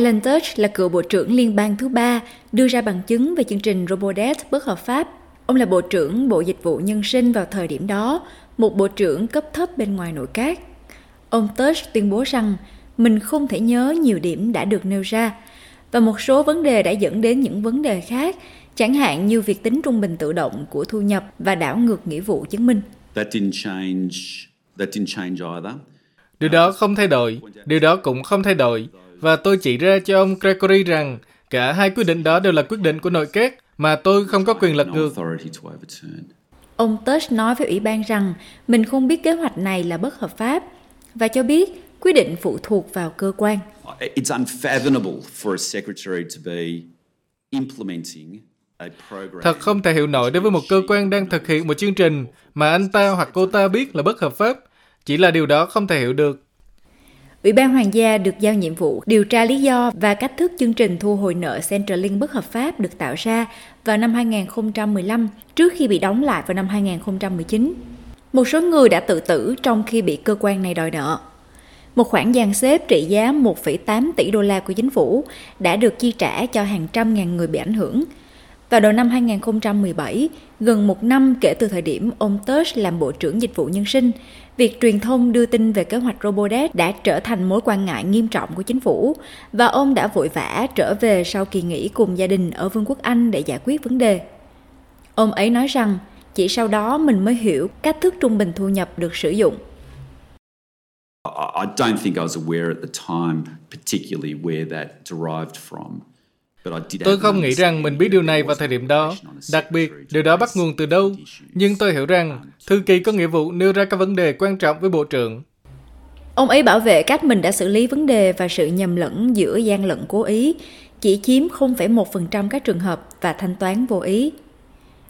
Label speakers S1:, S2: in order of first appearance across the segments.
S1: Alan Tusk là cựu bộ trưởng liên bang thứ ba đưa ra bằng chứng về chương trình Robodebt bất hợp pháp. Ông là bộ trưởng Bộ Dịch vụ Nhân sinh vào thời điểm đó, một bộ trưởng cấp thấp bên ngoài nội các. Ông Tusk tuyên bố rằng mình không thể nhớ nhiều điểm đã được nêu ra và một số vấn đề đã dẫn đến những vấn đề khác, chẳng hạn như việc tính trung bình tự động của thu nhập và đảo ngược nghĩa vụ chứng minh.
S2: That didn't change. That didn't change either.
S3: Điều đó không thay đổi, điều đó cũng không thay đổi. Và tôi chỉ ra cho ông Gregory rằng cả hai quyết định đó đều là quyết định của nội các mà tôi không có quyền lật ngược.
S1: Ông Tusk nói với ủy ban rằng mình không biết kế hoạch này là bất hợp pháp và cho biết quyết định phụ thuộc vào cơ quan.
S2: It's unfathomable for a secretary to be implementing a program.
S3: Thật không thể hiểu nổi đối với một cơ quan đang thực hiện một chương trình mà anh ta hoặc cô ta biết là bất hợp pháp. Chỉ là điều đó không thể hiểu được.
S1: Ủy ban Hoàng gia được giao nhiệm vụ điều tra lý do và cách thức chương trình thu hồi nợ Centrelink bất hợp pháp được tạo ra vào năm 2015 trước khi bị đóng lại vào năm 2019. Một số người đã tự tử trong khi bị cơ quan này đòi nợ. Một khoản dàn xếp trị giá 1,8 tỷ đô la của chính phủ đã được chi trả cho hàng trăm ngàn người bị ảnh hưởng. Vào đầu năm 2017, gần một năm kể từ thời điểm ông Tush làm Bộ trưởng Dịch vụ Nhân sinh, việc truyền thông đưa tin về kế hoạch Robodebt đã trở thành mối quan ngại nghiêm trọng của chính phủ và ông đã vội vã trở về sau kỳ nghỉ cùng gia đình ở Vương quốc Anh để giải quyết vấn đề. Ông ấy nói rằng chỉ sau đó mình mới hiểu cách thức trung bình thu nhập được sử dụng.
S2: I don't think I was aware at the time, particularly where that derived from. But I did
S3: Tôi không nghĩ rằng mình biết điều này vào thời điểm đó. Đặc biệt, điều đó bắt nguồn từ đâu. Nhưng tôi hiểu rằng thư ký có nghĩa vụ nêu ra các vấn đề quan trọng với bộ trưởng.
S1: Ông ấy bảo vệ cách mình đã xử lý vấn đề và sự nhầm lẫn giữa gian lận cố ý, chỉ chiếm 0,1% các trường hợp và thanh toán vô ý.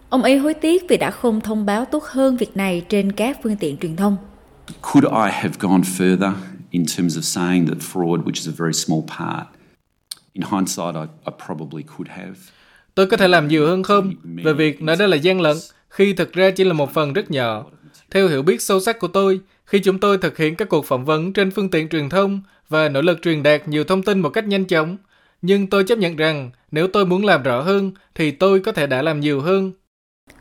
S1: Ông ấy hối tiếc vì đã không thông báo tốt hơn việc này trên các phương tiện truyền thông.
S2: Could I have gone further in terms of saying that fraud, which is a very small part, in hindsight, I, I probably could have.
S3: Tôi có thể làm nhiều hơn không về việc nói đó là gian lận khi thực ra chỉ là một phần rất nhỏ. Theo hiểu biết sâu sắc của tôi, khi chúng tôi thực hiện các cuộc phỏng vấn trên phương tiện truyền thông và nỗ lực truyền đạt nhiều thông tin một cách nhanh chóng, nhưng tôi chấp nhận rằng nếu tôi muốn làm rõ hơn thì tôi có thể đã làm nhiều hơn.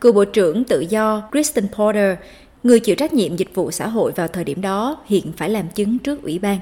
S1: Cựu Bộ trưởng tự do Kristen Porter, người chịu trách nhiệm dịch vụ xã hội vào thời điểm đó, hiện phải làm chứng trước ủy ban.